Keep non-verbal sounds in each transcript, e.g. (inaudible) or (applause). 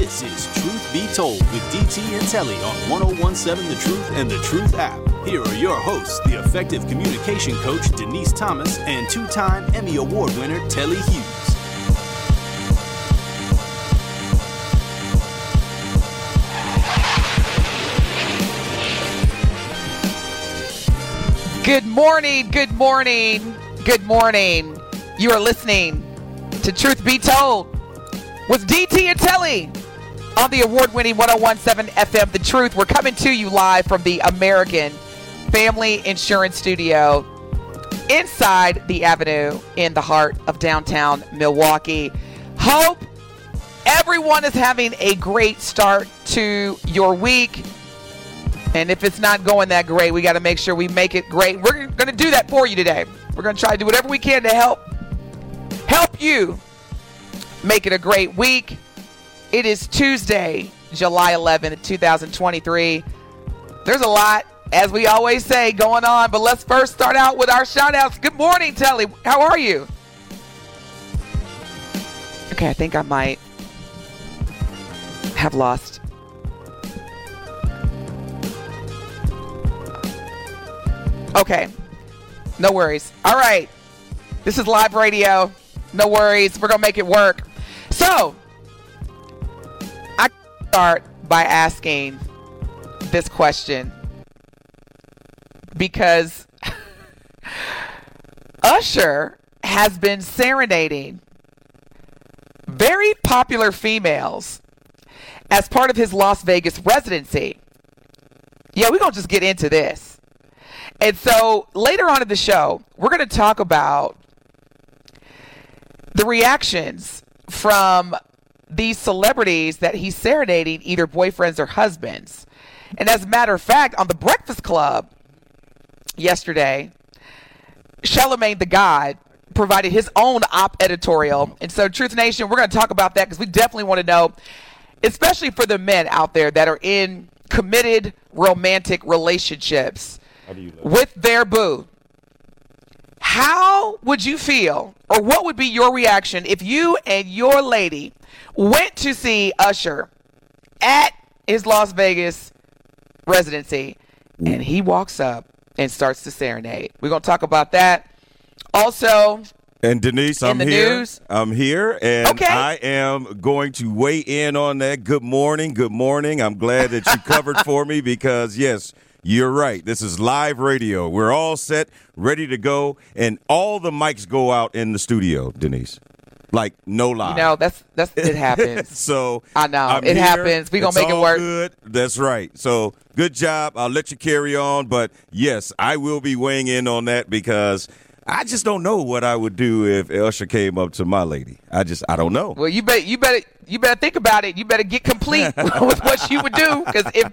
This is Truth Be Told with DT and Telly on 1017 The Truth and The Truth app. Here are your hosts, the effective communication coach Denise Thomas and two time Emmy Award winner Telly Hughes. Good morning, good morning, good morning. You are listening to Truth Be Told with DT and Telly on the award winning 1017 FM The Truth. We're coming to you live from the American Family Insurance Studio inside the Avenue in the heart of downtown Milwaukee. Hope everyone is having a great start to your week. And if it's not going that great, we got to make sure we make it great. We're going to do that for you today. We're going to try to do whatever we can to help help you make it a great week. It is Tuesday, July 11th, 2023. There's a lot, as we always say, going on, but let's first start out with our shout outs. Good morning, Telly. How are you? Okay, I think I might have lost Okay. No worries. All right. This is live radio. No worries. We're to make it work. So, start by asking this question because (laughs) Usher has been serenading very popular females as part of his Las Vegas residency. Yeah, we're going to just get into this. And so later on in the show, we're going to talk about the reactions from these celebrities that he's serenading, either boyfriends or husbands. And as a matter of fact, on the Breakfast Club yesterday, Charlemagne the God provided his own op editorial. And so, Truth Nation, we're going to talk about that because we definitely want to know, especially for the men out there that are in committed romantic relationships with their boo. How would you feel, or what would be your reaction if you and your lady went to see Usher at his Las Vegas residency and he walks up and starts to serenade? We're going to talk about that. Also, And Denise, I'm here. news? I'm here, and Okay. I am going to weigh in on that. Good morning. Good morning. I'm glad that you covered (laughs) for me because, yes, you're right. This is live radio. We're all set, ready to go, and all the mics go out in the studio, Denise. Like, no lie. you know, that's that's it (laughs) happens. so I know. I'm It here. happens. We gonna It's make it work. Good. That's right. So good job. I'll let you carry on, but yes, I will be weighing in on that because I just don't know what I would do if Usher came up to my lady. I just I don't know. Well, you bet you better you better think about it. You better get complete (laughs) with what you would do because if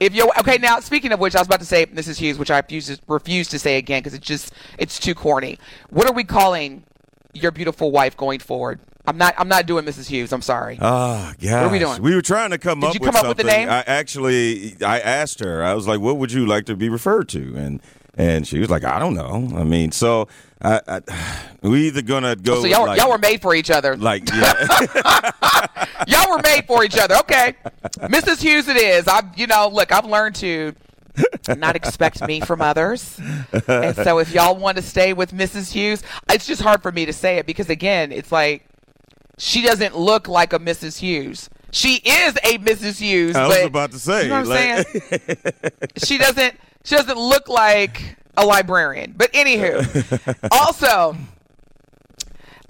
if you're okay now. Speaking of which, I was about to say Mrs. Hughes, which I refuse to, refuse to say again because it's just it's too corny. What are we calling your beautiful wife going forward? I'm not I'm not doing Mrs. Hughes. I'm sorry. Ah, gosh. are we doing? We were trying to come Did up you with come up with the name? I actually I asked her. I was like, "What would you like to be referred to?" And and she was like, "I don't know." I mean, so I, I (sighs) we either gonna go. Oh, so y'all like, y'all were made for each other. like yeah. (laughs) y'all were made for each other. Okay, Mrs. Hughes, it is. I've you know, look, I've learned to not expect me from others, and so if y'all want to stay with Mrs. Hughes, it's just hard for me to say it because again, it's like she doesn't look like a Mrs. Hughes. She is a Mrs. Hughes. I was but, about to say, You know what I'm saying? she doesn't. She doesn't look like a librarian. But anywho, (laughs) also,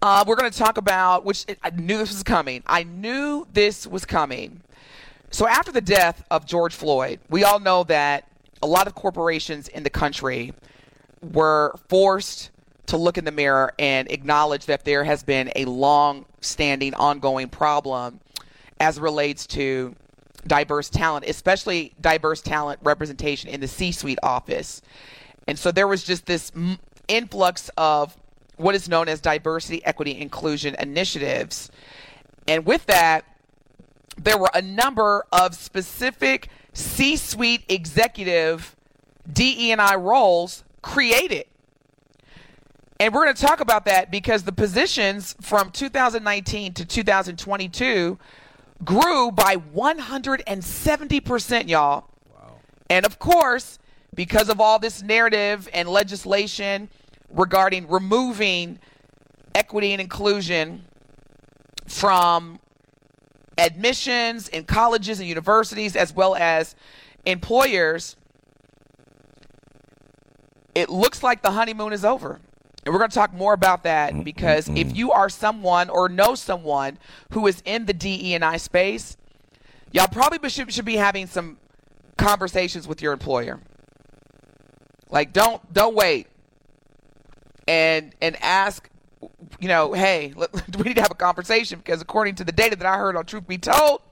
uh, we're going to talk about which I knew this was coming. I knew this was coming. So after the death of George Floyd, we all know that a lot of corporations in the country were forced to look in the mirror and acknowledge that there has been a long standing ongoing problem as relates to diverse talent, especially diverse talent representation in the C suite office. And so there was just this influx of what is known as diversity, equity, inclusion initiatives. And with that, there were a number of specific C suite executive DE&I roles created. And we're going to talk about that because the positions from 2019 to 2022 grew by 170%, y'all. Wow. And of course, because of all this narrative and legislation regarding removing equity and inclusion from admissions in colleges and universities as well as employers, it looks like the honeymoon is over. And we're going to talk more about that mm-hmm. because mm-hmm. if you are someone or know someone who is in the DE and I space, y'all probably should, should be having some conversations with your employer. Like don't don't wait and and ask you know, hey, (laughs) we need to have a conversation because according to the data that I heard on Truth Be Told,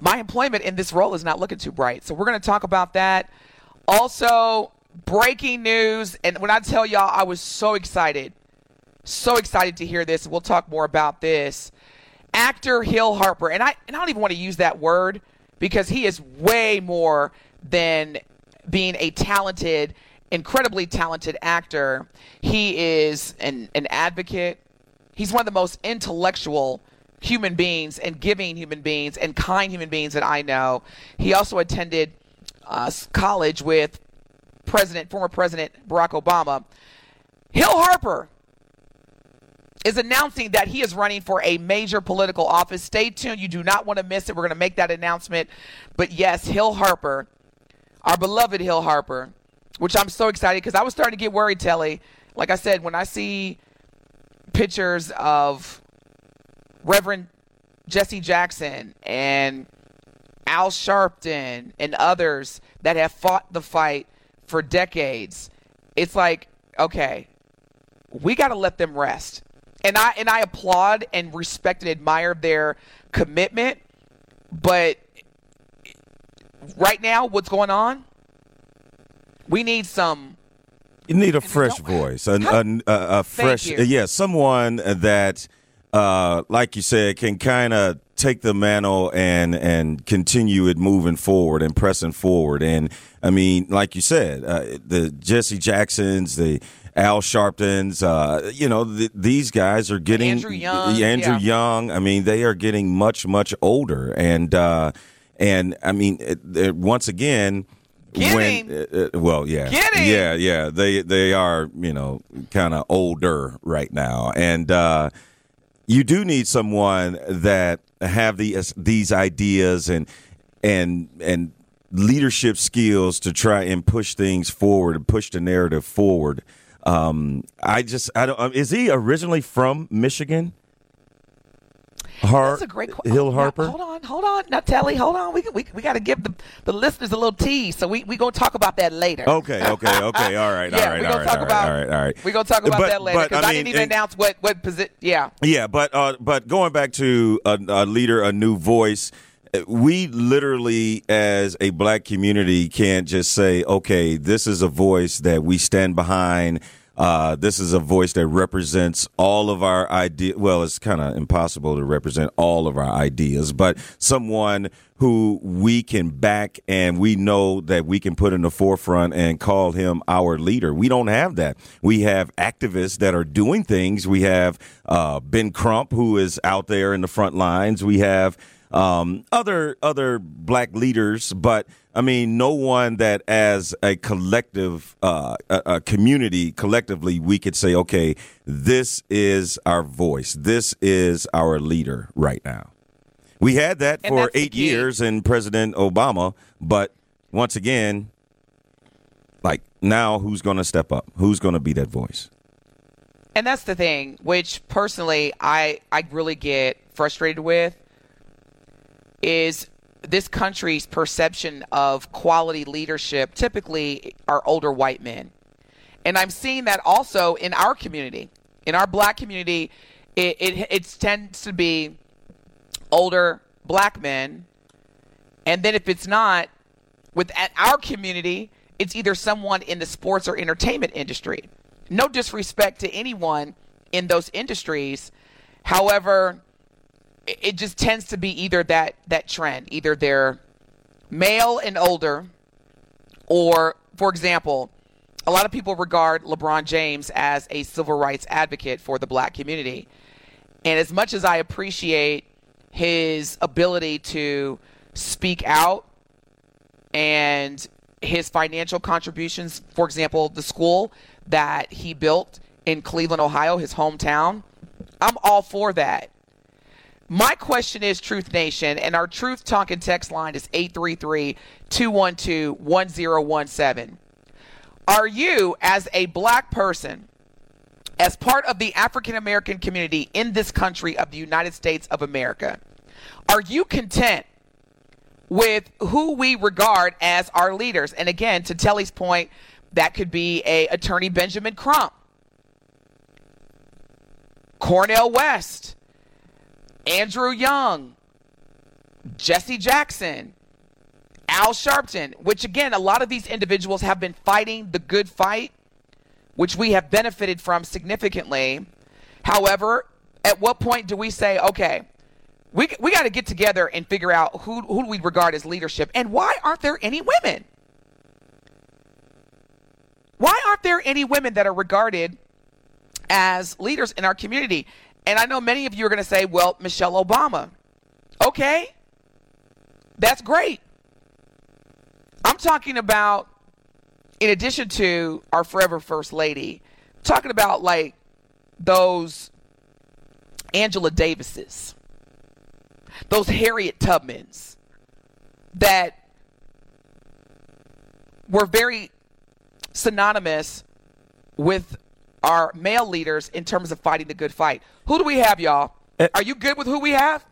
my employment in this role is not looking too bright. So we're going to talk about that. Also, breaking news. And when I tell y'all, I was so excited, so excited to hear this. We'll talk more about this. Actor Hill Harper, and I and I don't even want to use that word because he is way more than being a talented, incredibly talented actor. He is an, an advocate. He's one of the most intellectual human beings and giving human beings and kind human beings that I know. He also attended uh, college with President, former President Barack Obama. Hill Harper is announcing that he is running for a major political office. Stay tuned. You do not want to miss it. We're going to make that announcement. But yes, Hill Harper, our beloved Hill Harper, which I'm so excited because I was starting to get worried, Telly. Like I said, when I see pictures of Reverend Jesse Jackson and Al Sharpton and others that have fought the fight for decades, it's like, okay, we got to let them rest. And I and I applaud and respect and admire their commitment, but right now what's going on? We need some you need a fresh voice, a, a, a, a fresh, yeah, someone that, uh, like you said, can kind of take the mantle and and continue it moving forward and pressing forward. And I mean, like you said, uh, the Jesse Jacksons, the Al Sharptons, uh, you know, th- these guys are getting Andrew Young. Andrew yeah. Young. I mean, they are getting much much older, and uh, and I mean, it, it, once again. When, uh, uh, well, yeah, Getting. yeah, yeah, they they are, you know, kind of older right now, and uh, you do need someone that have the these ideas and and and leadership skills to try and push things forward and push the narrative forward. Um, I just I don't. Is he originally from Michigan? Har- That's a great question. Hill Harper. Now, hold on, hold on. Now, Telly, hold on. We we, we got to give the, the listeners a little tease. So we we gonna talk about that later. Okay, okay, okay. All right, yeah, all right, all right, talk all about. Right, all right, all right. We're gonna talk about but, that later because I, I, didn't even and, announce what what position. Yeah. Yeah, but uh, but going back to a, a leader, a new voice we literally as a black community can't just say okay this is a voice that we stand behind uh, this is a voice that represents all of our ideas. Well, it's kind of impossible to represent all of our ideas, but someone who we can back and we know that we can put in the forefront and call him our leader. We don't have that. We have activists that are doing things. We have uh, Ben Crump, who is out there in the front lines. We have um, other other black leaders, but I mean, no one that as a collective, uh, a, a, community, collectively, we could say, okay, this is our voice. This is our leader right now. We had that and for eight years in President Obama, but once again, like now, who's going to step up? Who's going to be that voice? And that's the thing, which personally I I really get frustrated with is this country's perception of quality leadership typically are older white men. And I'm seeing that also in our community. In our black community, it, it, it tends to be older black men. And then if it's not, with our community, it's either someone in the sports or entertainment industry. No disrespect to anyone in those industries. However, it just tends to be either that that trend, either they're male and older, or for example, a lot of people regard LeBron James as a civil rights advocate for the black community. And as much as I appreciate his ability to speak out and his financial contributions, for example, the school that he built in Cleveland, Ohio, his hometown, I'm all for that. My question is, Truth Nation, and our Truth and Text line is 833 212 1017. Are you, as a black person, as part of the African American community in this country of the United States of America, are you content with who we regard as our leaders? And again, to Telly's point, that could be a attorney Benjamin Crump, Cornel West, Andrew Young, Jesse Jackson, Al Sharpton, which again, a lot of these individuals have been fighting the good fight, which we have benefited from significantly. However, at what point do we say, okay, we, we got to get together and figure out who, who we regard as leadership and why aren't there any women? Why aren't there any women that are regarded as leaders in our community? And I know many of you are going to say, well, Michelle Obama. Okay, that's great. I'm talking about, in addition to our forever first lady, talking about like those Angela Davises, those Harriet Tubmans that were very synonymous with our male leaders in terms of fighting the good fight. Who do we have, y'all? Eh. Are you good with who we have?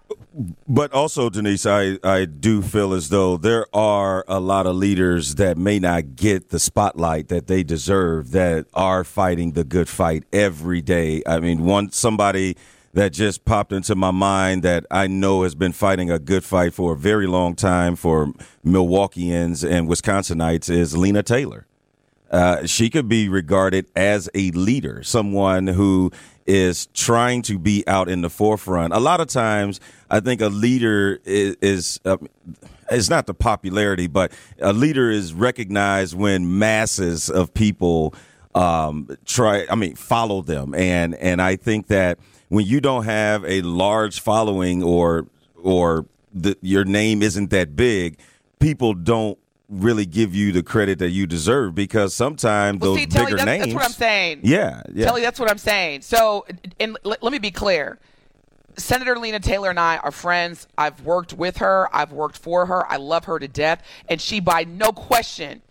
But also, Denise, I, I do feel as though there are a lot of leaders that may not get the spotlight that they deserve that are fighting the good fight every day. I mean, one somebody that just popped into my mind that I know has been fighting a good fight for a very long time for Milwaukeeans and Wisconsinites is Lena Taylor. Uh, she could be regarded as a leader, someone who is trying to be out in the forefront. A lot of times, I think a leader is, is uh, it's not the popularity, but a leader is recognized when masses of people um, try. I mean, follow them, and and I think that when you don't have a large following or or the, your name isn't that big, people don't really give you the credit that you deserve because sometimes well, those see, bigger that's, names. That's what I'm saying. Yeah, yeah. Telly, that's what I'm saying. So, and let, let me be clear. Senator Lena Taylor and I are friends. I've worked with her. I've worked for her. I love her to death, and she, by no question,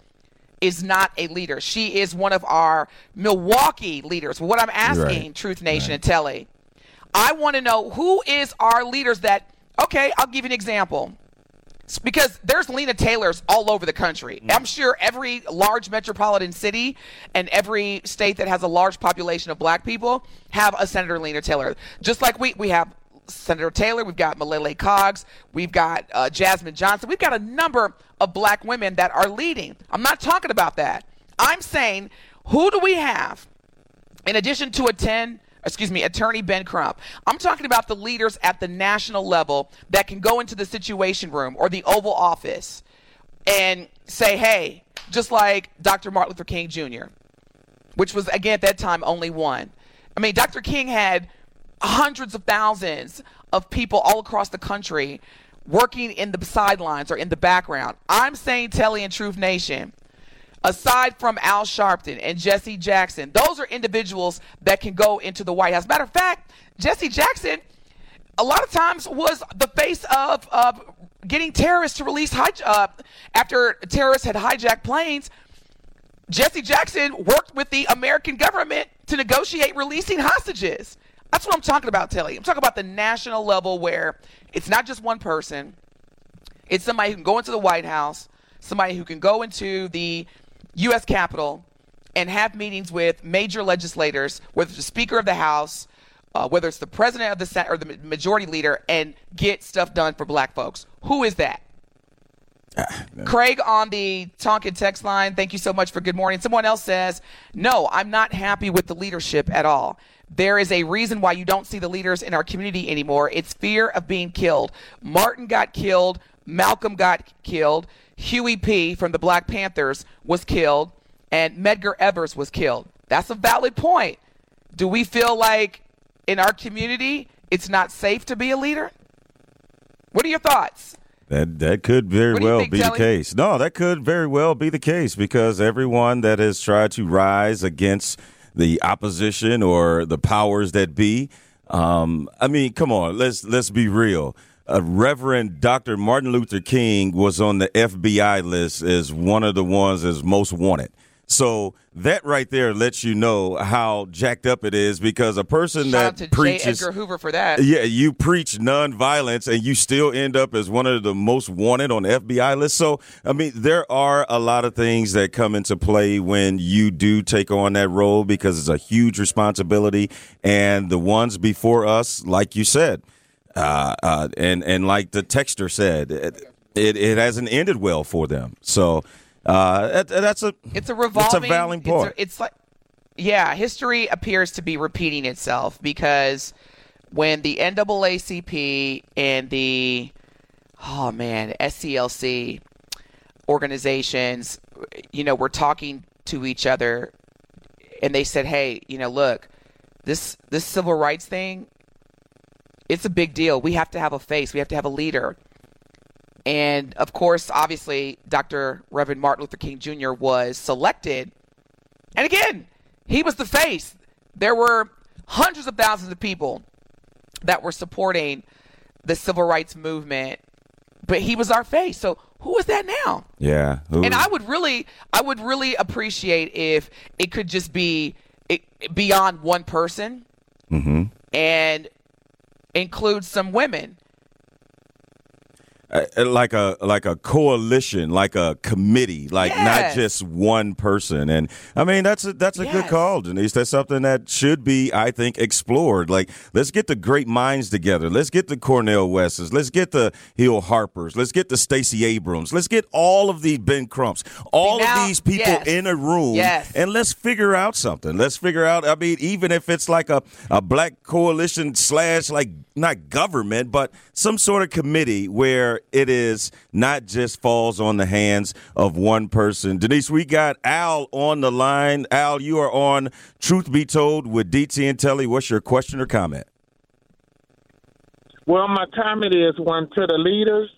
is not a leader. She is one of our Milwaukee leaders. What I'm asking, right. Truth Nation right. and Telly, I want to know who is our leaders that. Okay, I'll give you an example because there's Lena Taylors all over the country. Mm. I'm sure every large metropolitan city and every state that has a large population of black people have a Senator Lena Taylor. Just like we, we have Senator Taylor, we've got Milele Coggs, we've got uh, Jasmine Johnson, we've got a number of black women that are leading. I'm not talking about that. I'm saying, who do we have in addition to a 10 excuse me, Attorney Ben Crump. I'm talking about the leaders at the national level that can go into the Situation Room or the Oval Office and say, hey, just like Dr. Martin Luther King Jr., which was, again, at that time, only one. I mean, Dr. King had hundreds of thousands of people all across the country working in the sidelines or in the background. I'm saying, Telly and Truth Nation, aside from Al Sharpton and Jesse Jackson, those are individuals that can go into the White House. Matter of fact, Jesse Jackson, a lot of times was the face of, of getting terrorists to release hij- uh, after terrorists had hijacked planes. Jesse Jackson worked with the American government to negotiate releasing hostages. That's what I'm talking about, Telly. I'm talking about the national level where it's not just one person. It's somebody who can go into the White House, somebody who can go into the U.S. Capitol and have meetings with major legislators, whether it's the Speaker of the House, uh, whether it's the President of the Senate or the Majority Leader, and get stuff done for Black folks. Who is that? (sighs) Craig on the Tonkin text line, thank you so much for good morning. Someone else says, No, I'm not happy with the leadership at all. There is a reason why you don't see the leaders in our community anymore. It's fear of being killed. Martin got killed, Malcolm got killed, Huey P. from the Black Panthers was killed, and Medgar Evers was killed. That's a valid point. Do we feel like in our community it's not safe to be a leader? What are your thoughts? That that could very What do you well think, be Telly? the case. No, that could very well be the case because everyone that has tried to rise against the opposition or the powers that be, um, I mean, come on, let's let's be real. Uh, Reverend Dr. Martin Luther King was on the FBI list as one of the ones as most wanted. So that right there lets you know how jacked up it is because a person Shout out that to J. preaches Edgar Hoover for that. yeah, you preach nonviolence and you still end up as one of the most wanted on the FBI list. So, I mean, there are a lot of things that come into play when you do take on that role because it's a huge responsibility. And the ones before us, like you said, uh, uh, and and like the texter said, it, it it hasn't ended well for them. So, uh, that, that's a It's a revolving. It's a valid it's a- It's, like, yeah, history appears to be repeating itself because when the NAACP and the oh man SCLC organizations, you know, were talking to each other, and they said, "Hey, you know, look, this this civil rights thing, it's a big deal. We have to have a face. We have to have a leader." And of course, obviously, Dr. Reverend Martin Luther King Jr. was selected. And again, he was the face. There were hundreds of thousands of people that were supporting the civil rights movement, but he was our face. So who is that now? yeah. And I would really, I would really appreciate if it could just be it, beyond one person mm-hmm. and include some women. Uh, like a like a coalition, like a committee, like not just one person. And I mean that's a that's a good call, Denise. That's something that should be, I think, explored. Like let's get the great minds together. Let's get the Cornel Wests. Let's get the Hill Harpers. Let's get the Stacey Abrams. Let's get all of the Ben Crumps. All now- of these people yes. in a room Yes. and let's figure out something. Let's figure out. I mean, even if it's like a, a black coalition slash like not government, but some sort of committee where it is not just falls on the hands of one person. Denise, we got Al on the line. Al, you are on Truth Be Told with DT and Telly. What's your question or comment? Well, my comment is one to the leaders.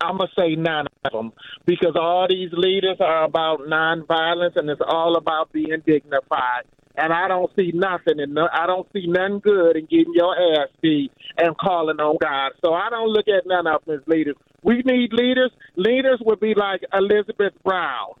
I'm gonna say none of them because all these leaders are about nonviolence and it's all about being dignified. And I don't see nothing, and no, I don't see nothing good in getting your ass beat and calling on God. So I don't look at none of them as leaders. We need leaders. Leaders would be like Elizabeth Brown,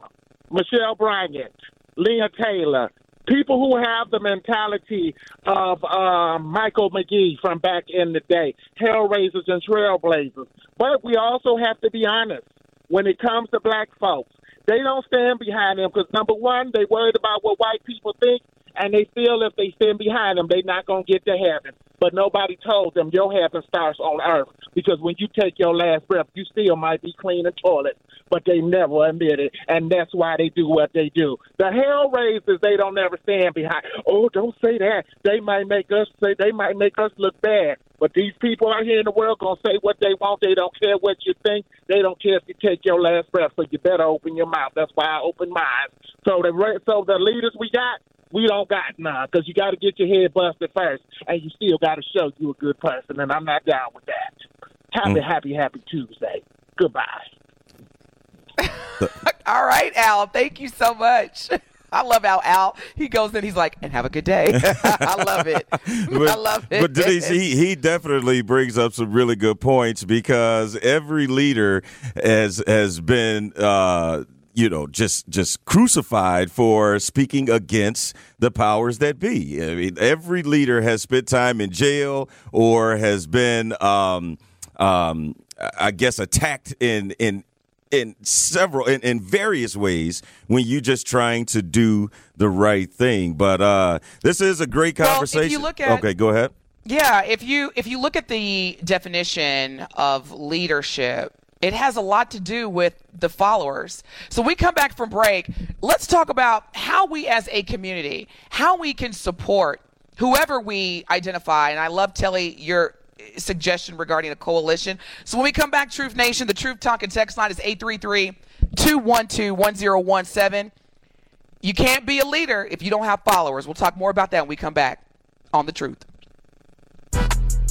Michelle Bryant, Leah Taylor, people who have the mentality of uh, Michael McGee from back in the day, Hellraisers and Trailblazers. But we also have to be honest when it comes to black folks. They don't stand behind them because, number one, they worried about what white people think, and they feel if they stand behind them, they're not going to get to heaven. But nobody told them your heaven starts on earth because when you take your last breath, you still might be cleaning toilets, but they never admit it, and that's why they do what they do. The hell raisers, they don't ever stand behind. Oh, don't say that. They might make us say they might make us look bad. But these people out here in the world gonna say what they want. They don't care what you think. They don't care if you take your last breath. So you better open your mouth. That's why I open mine. So the so the leaders we got, we don't got none because you got to get your head busted first, and you still got to show you a good person. And I'm not down with that. Happy, happy, happy Tuesday. Goodbye. (laughs) All right, Al. Thank you so much. (laughs) I love how Al he goes in. He's like, and have a good day. (laughs) I love it. But, I love it. But Denise, he, he definitely brings up some really good points because every leader has has been uh, you know just just crucified for speaking against the powers that be. I mean, every leader has spent time in jail or has been um, um, I guess attacked in in in several in, in various ways when you just trying to do the right thing. But uh, this is a great Well, if you conversation. look at- okay, go ahead. Yeah, if you if you look at the definition of leadership, it has a lot to do with the followers. So we come back from break, let's talk about how we as a community, how we can support whoever we identify. And I love Telly your suggestion regarding a coalition. So when we come back Truth Nation, the Truth Talk and text line is 833 212 1017. You can't be a leader if you don't have followers. We'll talk more about that when we come back on the Truth.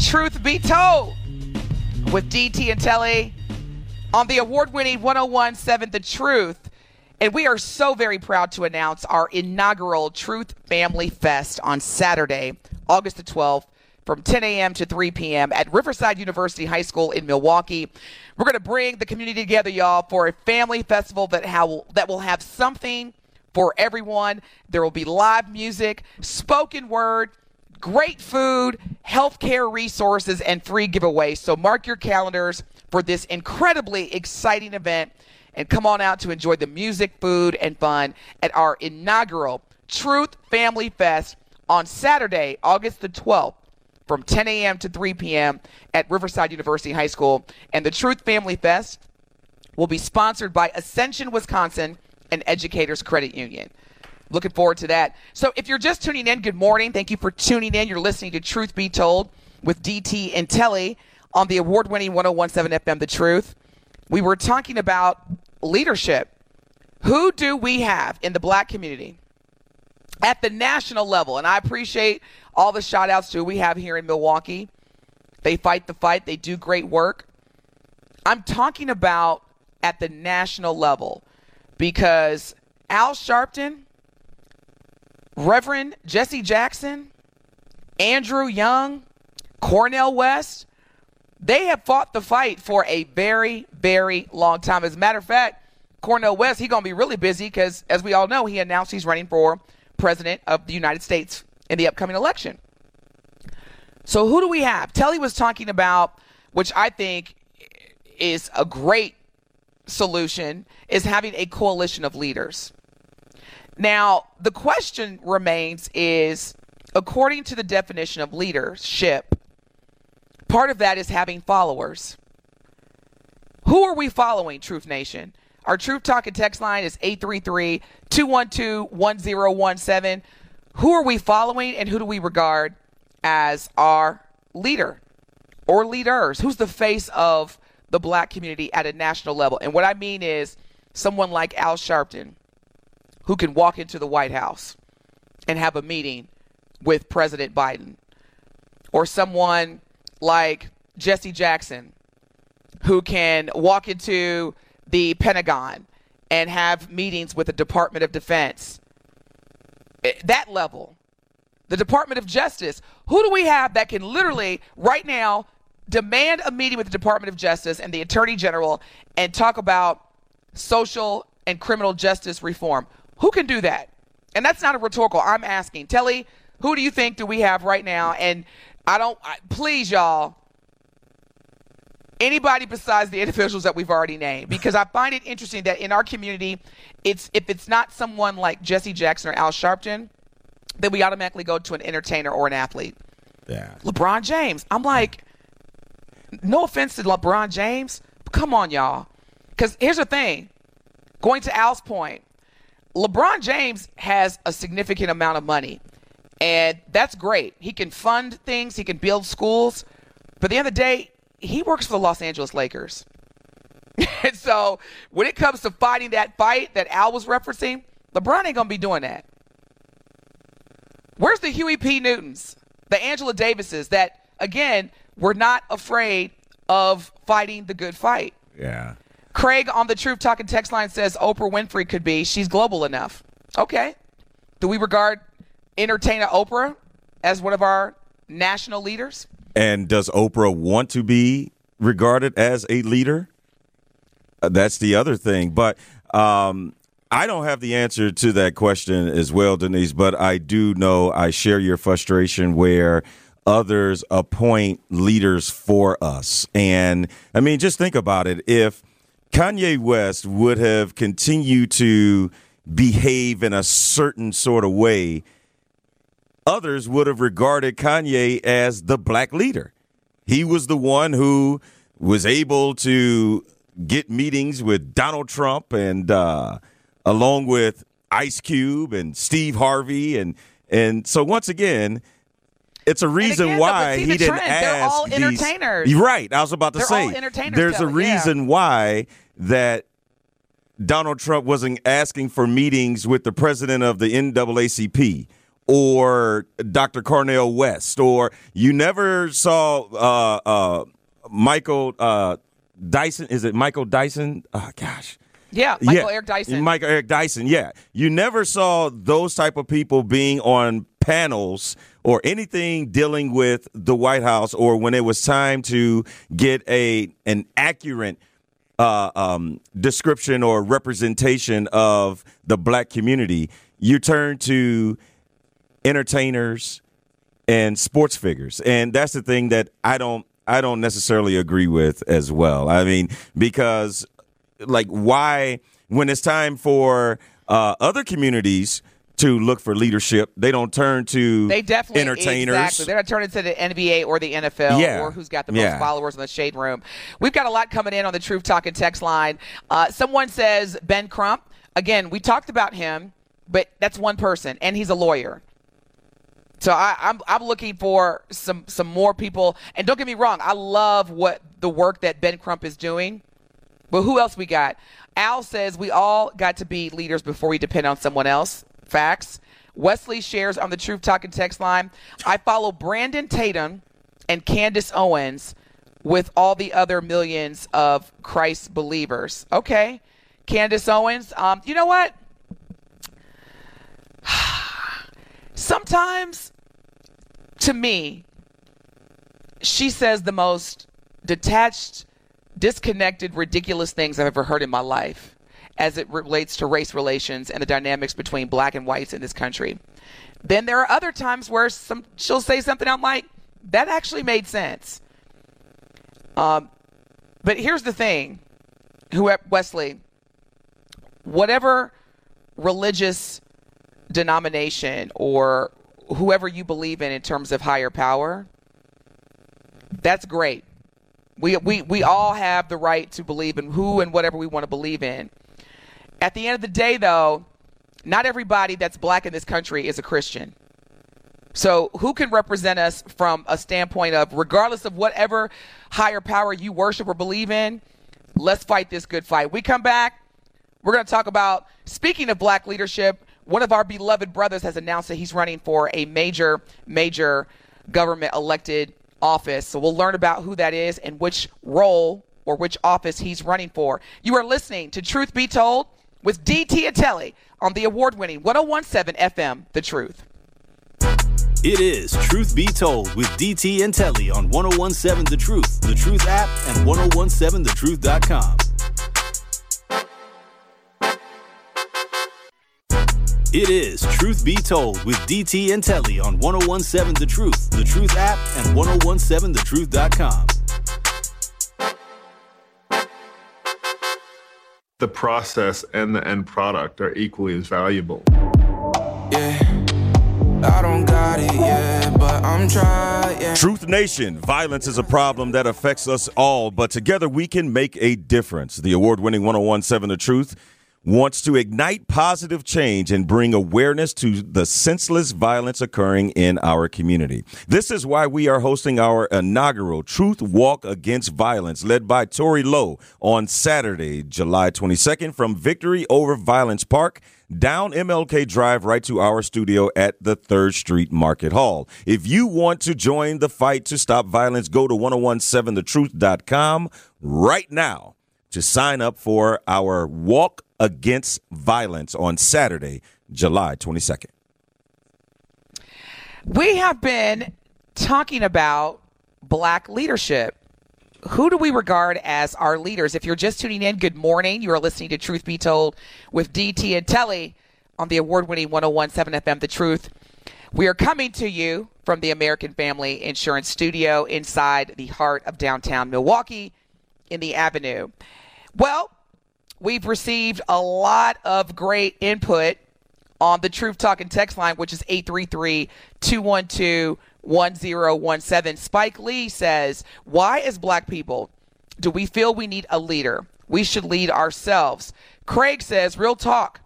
Truth Be Told with DT and Telly on the award winning 1017 The Truth. And we are so very proud to announce our inaugural Truth Family Fest on Saturday, August the 12th, from 10 a.m. to 3 p.m. at Riverside University High School in Milwaukee. We're going to bring the community together, y'all, for a family festival that, how, that will have something for everyone. There will be live music, spoken word, great food, healthcare resources, and free giveaways. So mark your calendars for this incredibly exciting event and come on out to enjoy the music, food, and fun at our inaugural Truth Family Fest on Saturday, August the 12th from 10 a.m. to 3 p.m. at Riverside University High School. And the Truth Family Fest will be sponsored by Ascension Wisconsin and Educators Credit Union. Looking forward to that. So if you're just tuning in, good morning. Thank you for tuning in. You're listening to Truth Be Told with DT and Telly on the award winning 1017 FM The Truth. We were talking about leadership. Who do we have in the black community at the national level? And I appreciate all the shout outs to we have here in Milwaukee. They fight the fight, they do great work. I'm talking about at the national level because Al Sharpton, Reverend Jesse Jackson, Andrew Young, Cornel West, they have fought the fight for a very, very long time. As a matter of fact, Cornel West, he's going to be really busy because, as we all know, he announced he's running for president of the United States in the upcoming election. So who do we have? Telly was talking about, which I think is a great solution, is having a coalition of leaders. Now, the question remains is according to the definition of leadership, part of that is having followers. Who are we following, Truth Nation? Our Truth Talk and text line is 833 212 1017. Who are we following and who do we regard as our leader or leaders? Who's the face of the black community at a national level? And what I mean is someone like Al Sharpton, who can walk into the White House and have a meeting with President Biden, or someone like Jesse Jackson, who can walk into the Pentagon and have meetings with the Department of Defense. Eh, That level. The Department of Justice. Who do we have that can literally, right now, demand a meeting with the Department of Justice and the Attorney General and talk about social and criminal justice reform? Who can do that? And that's not a rhetorical. I'm asking. Telly, who do you think do we have right now? And I don't, I, please, y'all, anybody besides the individuals that we've already named because I find it interesting that in our community, it's if it's not someone like Jesse Jackson or Al Sharpton, then we automatically go to an entertainer or an athlete. Yeah. LeBron James. I'm like, no offense to LeBron James, but come on, y'all. Because here's the thing going to Al's point, LeBron James has a significant amount of money, and that's great. He can fund things, he can build schools, but at the end of the day, he works for the Los Angeles Lakers. (laughs) and so when it comes to fighting that fight that Al was referencing, LeBron ain't going to be doing that. Where's the Huey P. Newtons, the Angela Davises that, again, were not afraid of fighting the good fight? Yeah. Craig on the Truth Talking text line says Oprah Winfrey could be. She's global enough. Okay. Do we regard entertainer Oprah as one of our national leaders? And does Oprah want to be regarded as a leader? Uh, that's the other thing. But um, I don't have the answer to that question as well, Denise, but I do know I share your frustration where others appoint leaders for us. And I mean, just think about it. If Kanye West would have continued to behave in a certain sort of way, others would have regarded Kanye as the black leader. He was the one who was able to get meetings with Donald Trump and uh, along with Ice Cube and Steve Harvey and and so once again it's a reason again, why he didn't trend. ask They're all entertainers. You're right. I was about to They're say all entertainers, there's a Kelly, yeah. reason why that Donald Trump wasn't asking for meetings with the president of the NAACP or Dr. Cornel West, or you never saw uh, uh, Michael uh, Dyson. Is it Michael Dyson? Oh, gosh. Yeah, Michael Yeah, Eric Dyson. Michael Eric Dyson, yeah. You never saw those type of people being on panels or anything dealing with the White House or when it was time to get a an accurate uh, um, description or representation of the black community. You turn to entertainers and sports figures, and that's the thing that I don't I don't necessarily agree with as well. I mean, because like why when it's time for uh, other communities to look for leadership, they don't turn to They definitely entertainers. Exactly. They're not turning to the NBA or the NFL Yeah. or who's got the most Yeah. followers in the shade room. We've got a lot coming in on the Truth Talking text line. Uh, someone says Ben Crump. Again, we talked about him, but that's one person, and he's a lawyer. So I, I'm I'm looking for some some more people. And don't get me wrong, I love what the work that Ben Crump is doing. But who else we got? Al says we all got to be leaders before we depend on someone else. Facts. Wesley shares on the Truth Talking text line. I follow Brandon Tatum and Candace Owens with all the other millions of Christ believers. Okay. Candace Owens. Um, you know what? (sighs) Sometimes, to me, she says the most detached, disconnected, ridiculous things I've ever heard in my life as it relates to race relations and the dynamics between black and whites in this country. Then there are other times where some she'll say something I'm like, that actually made sense. Um, but here's the thing, who Wesley, whatever religious denomination or whoever you believe in in terms of higher power, that's great. We, we, we all have the right to believe in who and whatever we want to believe in. At the end of the day, though, not everybody that's black in this country is a Christian. So, who can represent us from a standpoint of, regardless of whatever higher power you worship or believe in, let's fight this good fight. We come back, we're going to talk about, speaking of black leadership, one of our beloved brothers has announced that he's running for a major, major government elected office. So, we'll learn about who that is and which role or which office he's running for. You are listening to Truth Be Told with DT Atelli on the award winning 1017 FM, The Truth. It is Truth Be Told with DT and Telly on 1017 The Truth, The Truth app, and 1017thetruth.com. It is Truth Be Told with DT and Telly on 1017 The Truth, The Truth app, and 1017thetruth.com. the process and the end product are equally as valuable. Yeah. I don't got it yet, but I'm trying. Truth Nation, violence is a problem that affects us all, but together we can make a difference. The award winning 1017 The Truth wants to ignite positive change and bring awareness to the senseless violence occurring in our community. This is why we are hosting our inaugural Truth Walk Against Violence, led by Tory Lowe, on Saturday, July 22nd, from Victory Over Violence Park down MLK Drive right to our studio at the 3rd Street Market Hall. If you want to join the fight to stop violence, go to 1017thetruth.com right now to sign up for our Walk Against Violence on Saturday, July 22nd. We have been talking about black leadership. Who do we regard as our leaders? If you're just tuning in, good morning. You are listening to Truth Be Told with DT and Telly on the award winning 1017 FM The Truth. We are coming to you from the American Family Insurance Studio inside the heart of downtown Milwaukee in the Avenue. Well, we've received a lot of great input on the Truth Talking text line, which is 833 212 1017. Spike Lee says, Why, as black people, do we feel we need a leader? We should lead ourselves. Craig says, Real talk.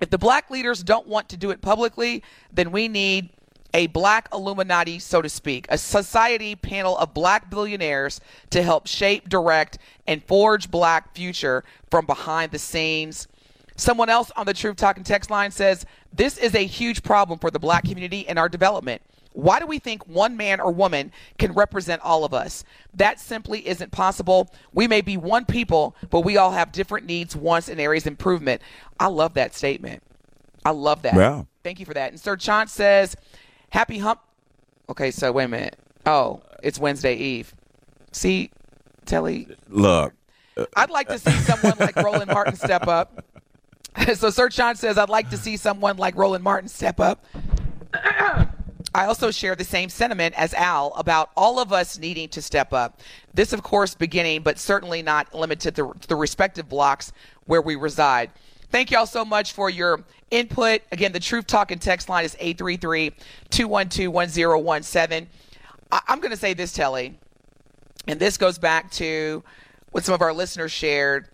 If the black leaders don't want to do it publicly, then we need a black Illuminati, so to speak, a society panel of black billionaires to help shape, direct, and forge black future from behind the scenes. Someone else on the Truth Talking text line says, This is a huge problem for the black community and our development. Why do we think one man or woman can represent all of us? That simply isn't possible. We may be one people, but we all have different needs, wants, and areas of improvement. I love that statement. I love that. Yeah. Thank you for that. And Sir Chant says, Happy hump. Okay, so wait a minute. Oh, it's Wednesday Eve. See, Telly, Look, I'd like to see someone like Roland Martin step up. (laughs) so Sir Sean says, I'd like to see someone like Roland Martin step up. (clears throat) I also share the same sentiment as Al about all of us needing to step up. This, of course, beginning, but certainly not limited to the respective blocks where we reside. Thank you all so much for your input. Again, the Truth Talk and text line is 833 212 1017. I'm going to say this, Telly, and this goes back to what some of our listeners shared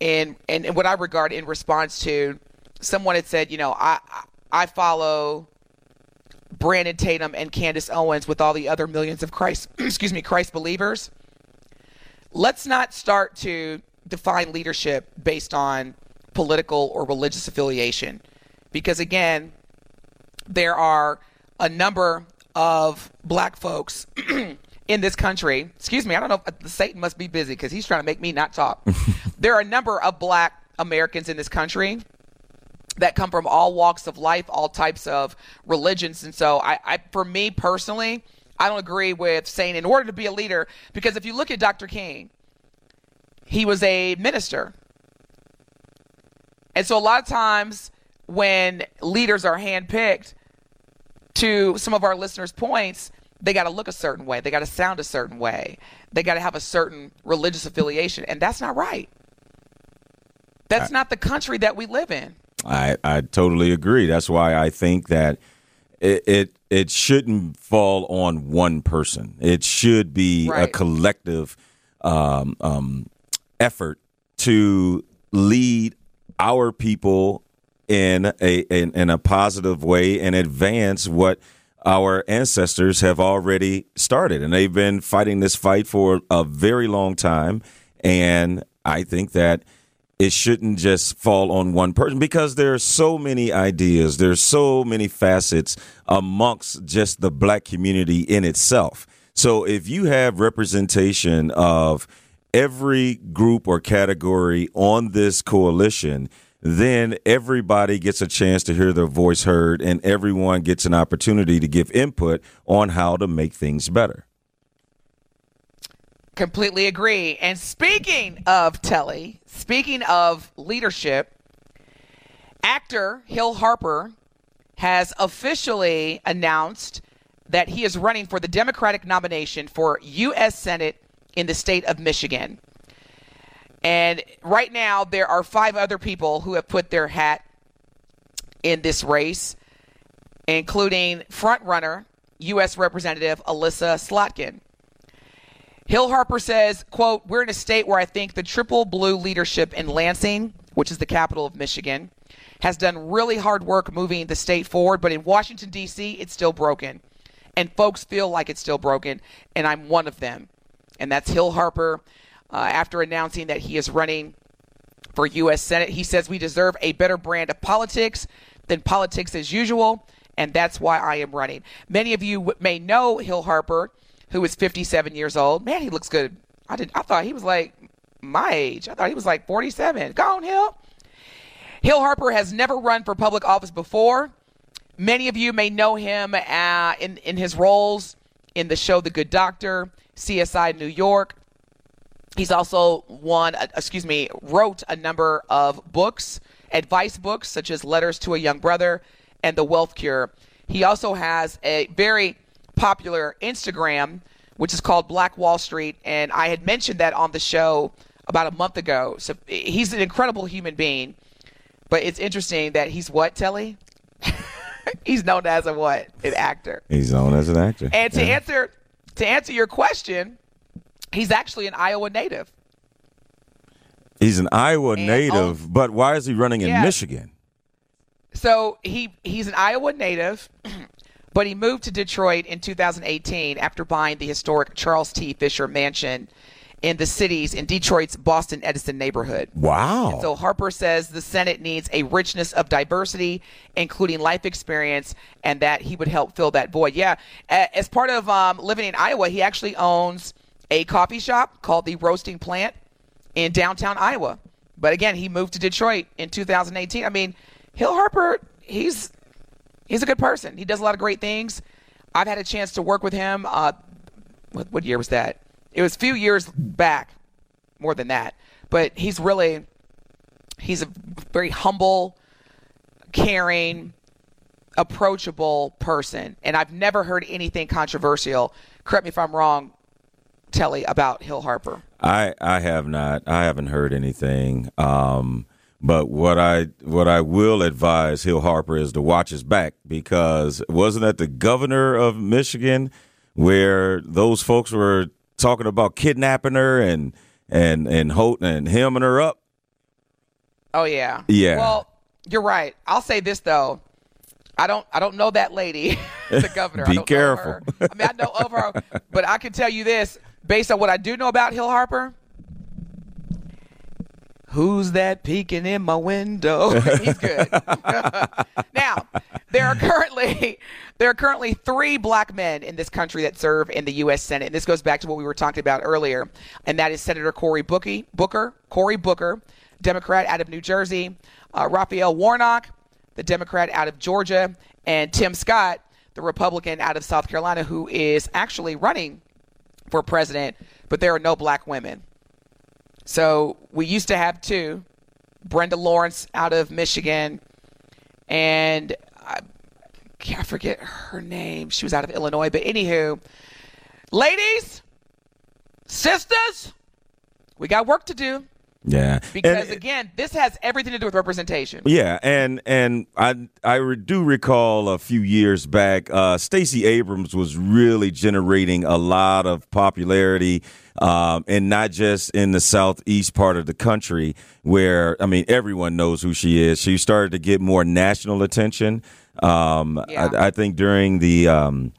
and and what I regard in response to someone had said, you know, I I follow Brandon Tatum and Candace Owens with all the other millions of Christ (clears throat) excuse me Christ believers. Let's not start to define leadership based on political or religious affiliation because again there are a number of black folks (clears throat) in this country. Excuse me, I don't know if uh, Satan must be busy because he's trying to make me not talk. (laughs) there are a number of black Americans in this country that come from all walks of life, all types of religions. And so, I, I for me personally, I don't agree with saying in order to be a leader, because if you look at Dr. King, he was a minister. And so, a lot of times when leaders are handpicked, to some of our listeners' points, they got to look a certain way. They got to sound a certain way. They got to have a certain religious affiliation. And that's not right. That's I, not the country that we live in. I, I totally agree. That's why I think that it, it, it shouldn't fall on one person. It should be right. a collective um, um, effort to lead our people in a in, in a positive way and advance what our ancestors have already started. And they've been fighting this fight for a very long time. And i think that it shouldn't just fall on one person because there are so many ideas there's so many facets amongst just the black community in itself. So if you have representation of every group or category on this coalition then everybody gets a chance to hear their voice heard and everyone gets an opportunity to give input on how to make things better. Completely agree. And speaking of Telly, speaking of leadership, actor Hill Harper has officially announced that he is running for the Democratic nomination for U.S. Senate in the state of Michigan. And right now, there are five other people who have put their hat in this race, including frontrunner U.S. Representative Elissa Slotkin. Hill Harper says, quote, we're in a state where I think the triple blue leadership in Lansing, which is the capital of Michigan, has done really hard work moving the state forward, but in Washington, D.C., it's still broken. And folks feel like it's still broken, and I'm one of them. And that's Hill Harper. Uh, after announcing that he is running for U.S. Senate, he says we deserve a better brand of politics than politics as usual, and that's why I am running. Many of you may know Hill Harper, who is 57 years old. Man, he looks good. I did. I thought he was like my age. I thought he was like 47. Go on, Hill. Hill Harper has never run for public office before. Many of you may know him uh, in, in his roles in the show The Good Doctor, CSI New York. He's also won, uh, excuse me, wrote a number of books, advice books, such as Letters to a Young Brother and The Wealth Cure. He also has a very popular Instagram, which is called Black Wall Street. And I had mentioned that on the show about a month ago. So he's an incredible human being. But it's interesting that he's what, Telly? (laughs) he's known as a what? An actor. He's known as an actor. And to yeah. answer to answer your question, he's actually an Iowa native. He's an Iowa and native, oh, but why is he running yeah. in Michigan? So he he's an Iowa native, (clears throat) but he moved to Detroit in 2018 after buying the historic Charles T. Fisher Mansion in the cities in Detroit's Boston Edison neighborhood. Wow. And so Harper says the Senate needs a richness of diversity, including life experience, and that he would help fill that void. Yeah. As part of um, living in Iowa, he actually owns a coffee shop called the Roasting Plant in downtown Iowa. But again, he moved to Detroit in 2018. I mean, Hill Harper, he's he's a good person. He does a lot of great things. I've had a chance to work with him. Uh, what, what year was that? It was a few years back, more than that. But he's really, he's a very humble, caring, approachable person. And I've never heard anything controversial. Correct me if I'm wrong, Telly, about Hill Harper. I, I have not. I haven't heard anything. Um, but what I what I will advise Hill Harper is to watch his back because wasn't that the governor of Michigan where those folks were talking about kidnapping her and and and Holt and hemming her up. Oh yeah. Yeah. Well, you're right. I'll say this though. I don't I don't know that lady, (laughs) the (laughs) governor. Be careful. I mean, I know of her, but I can tell you this based on what I do know about Hill Harper. Who's that peeking in my window? (laughs) (laughs) He's good. (laughs) now, there are currently there are currently three black men in this country that serve in the U.S. Senate, and this goes back to what we were talking about earlier, and that is Senator Cory Bookie, Booker, Cory Booker, Democrat out of New Jersey, uh, Raphael Warnock, the Democrat out of Georgia, and Tim Scott, the Republican out of South Carolina, who is actually running for president, but there are no black women. So we used to have two Brenda Lawrence out of Michigan, and I, I forget her name. She was out of Illinois. But anywho, ladies, sisters, we got work to do. Yeah, because and, again, this has everything to do with representation. Yeah, and and I I do recall a few years back, uh, Stacey Abrams was really generating a lot of popularity, um, and not just in the southeast part of the country, where I mean everyone knows who she is. She started to get more national attention. Um, yeah. I, I, think during the um,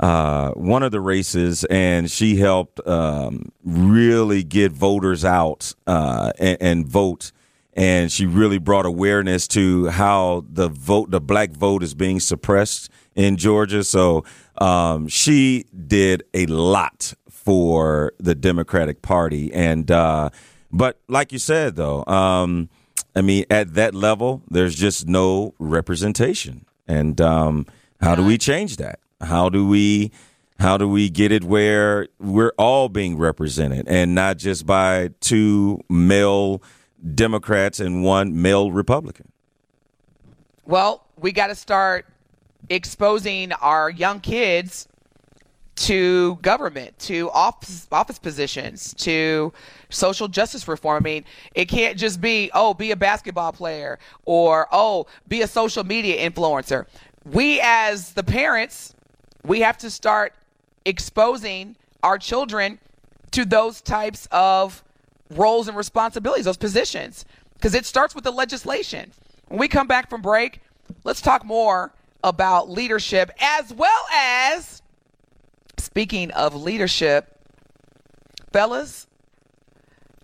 uh, one of the races, and she helped um, really get voters out uh, and, and, vote. And she really brought awareness to how the vote, the black vote, is being suppressed in Georgia. So um, she did a lot for the Democratic Party, and uh, but like you said, though, um, I mean, at that level, there's just no representation, and um, how do we change that? How do we how do we get it where we're all being represented and not just by two male Democrats and one male Republican? Well, we got to start exposing our young kids to government, to office office positions, to social justice reform. I mean, it can't just be, oh, be a basketball player or oh, be a social media influencer. We as the parents we have to start exposing our children to those types of roles and responsibilities, those positions. because it starts with the legislation. When we come back from break, let's talk more about leadership as well as speaking of leadership, fellas.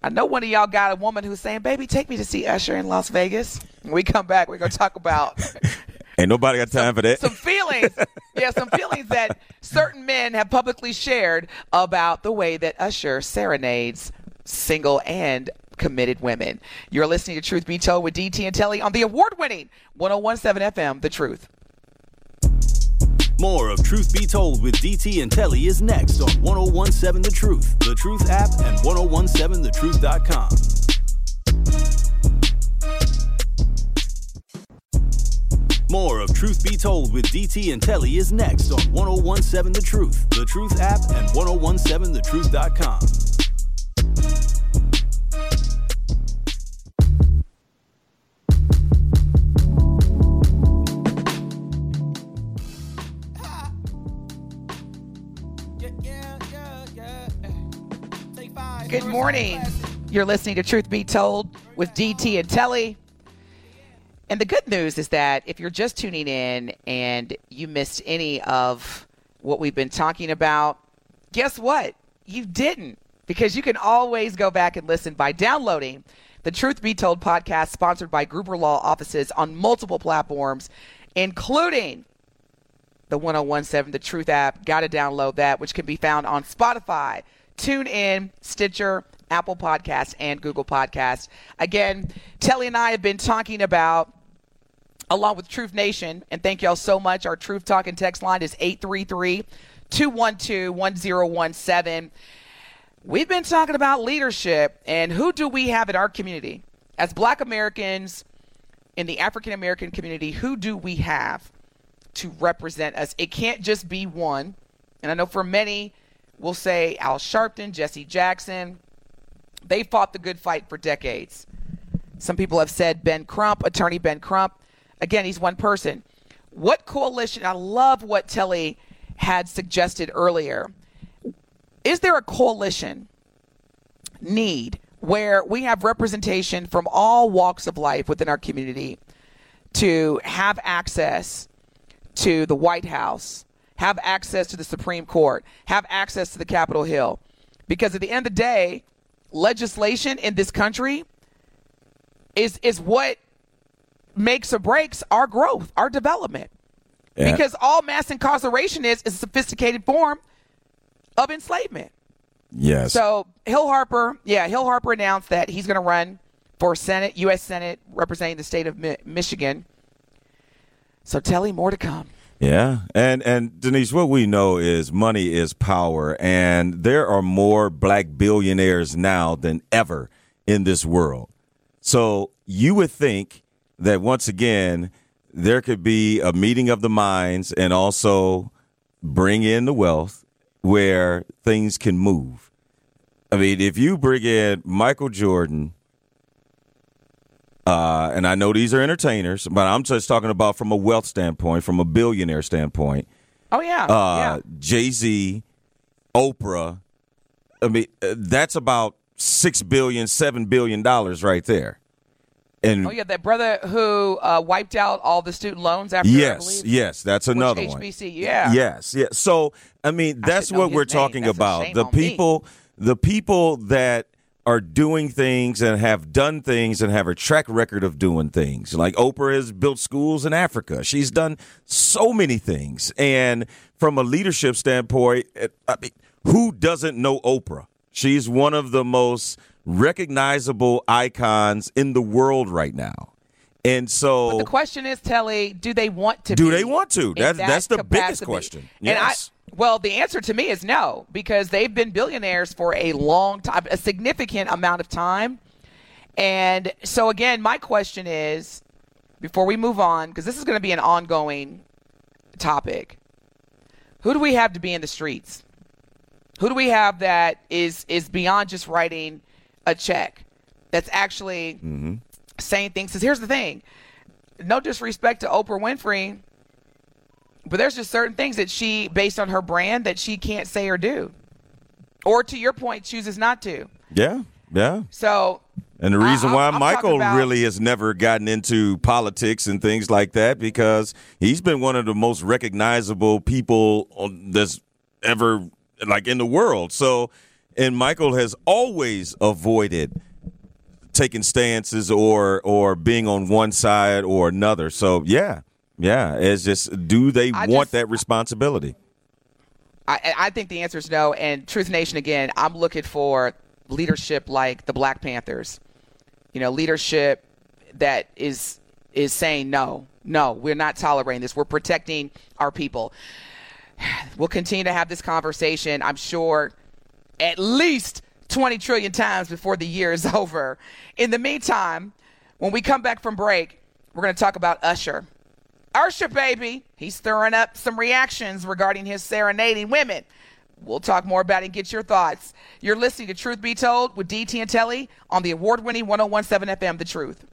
I know one of y'all got a woman who's saying, "Baby, take me to see Usher in Las Vegas." When we come back, we're gonna talk about (laughs) Ain't nobody got time for that. some feelings. yeah, some feelings that certain men have publicly shared about the way that Usher serenades single and committed women. You're listening to Truth Be Told with DT and Telly on the award-winning 1017 FM, The Truth. More of Truth Be Told with DT and Telly is next on 1017 The Truth, The Truth app, and 1017thetruth.com. More of Truth Be Told with DT and Telly is next on 1017 The Truth, The Truth app, and 1017thetruth.com. Good morning. You're listening to Truth Be Told with DT and Telly. And the good news is that if you're just tuning in and you missed any of what we've been talking about, guess what? You didn't because you can always go back and listen by downloading the Truth Be Told podcast sponsored by Gruber Law offices on multiple platforms, including the 1017 The Truth app. Got to download that, which can be found on Spotify, TuneIn, Stitcher, Apple Podcasts, and Google Podcasts. Again, Telly and I have been talking about, along with Truth Nation, and thank y'all so much. Our Truth Talk and text line is 833 212 1017. We've been talking about leadership and who do we have in our community? As black Americans in the African American community, who do we have to represent us? It can't just be one. And I know for many, we'll say Al Sharpton, Jesse Jackson. They fought the good fight for decades. Some people have said Ben Crump, attorney Ben Crump. Again, he's one person. What coalition? I love what Telly had suggested earlier. Is there a coalition need where we have representation from all walks of life within our community to have access to the White House, have access to the Supreme Court, have access to the Capitol Hill? Because at the end of the day, legislation in this country is is what makes or breaks our growth, our development. Yeah. Because all mass incarceration is is a sophisticated form of enslavement. yes. So Hill Harper, yeah, Hill Harper announced that he's going to run for Senate, U.S. Senate, representing the state of Mi- Michigan. So Telly, more to come. Yeah, and and Denise, what we know is money is power, and there are more black billionaires now than ever in this world. So you would think that once again there could be a meeting of the minds, and also bring in the wealth where things can move. I mean, if you bring in Michael Jordan, uh, and I know these are entertainers, but I'm just talking about from a wealth standpoint, from a billionaire standpoint. Oh yeah, Uh, yeah. Jay Z, Oprah. I mean, uh, that's about six billion, seven billion dollars right there. And Oh yeah, that brother who uh, wiped out all the student loans after. I yes, yes, that's which another one. HBC, yeah. Yes, yes. So I mean, that's know what we're name. talking That's about. The on me. people, the people that are doing things and have done things and have a track record of doing things. Like Oprah has built schools in Africa. She's done so many things. And from a leadership standpoint, I mean, who doesn't know Oprah? She's one of the most recognizable icons in the world right now. And so But the question is, Telly, do they want to? Do they want to? That's- that that's the biggest capacity? question. And I, Yes. well, the answer to me is no, because they've been billionaires for a long time, a significant amount of time. And so, again, my question is, before we move on, because this is going to be an ongoing topic, who do we have to be in the streets? Who do we have that is is beyond just writing a check? That's actually mm-hmm. Saying things. Because here's the thing: no disrespect to Oprah Winfrey, but there's just certain things that she, based on her brand, that she can't say or do, or to your point, chooses not to. yeah, yeah. So And the reason why I'm- I'm Michael about- really has never gotten into politics and things like that because he's been one of the most recognizable people on, that's ever like in the world. So, and Michael has always avoided taking stances or or being on one side or another. So, yeah. Yeah, it's just do they I want just- that responsibility? I, I think the answer is no. And Truth Nation, again, I'm looking for leadership like the Black Panthers. You know, leadership that is is saying no, no, we're not tolerating this. We're protecting our people. (sighs) We'll continue to have this conversation. I'm sure at least 20 trillion times before the year is (laughs) over. In the meantime, when we come back from break, we're going to talk about Usher. Usher, baby, he's stirring up some reactions regarding his serenading women. We'll talk more about it and get your thoughts. You're listening to Truth Be Told with DT and Telly on the award winning 1017 FM, The Truth.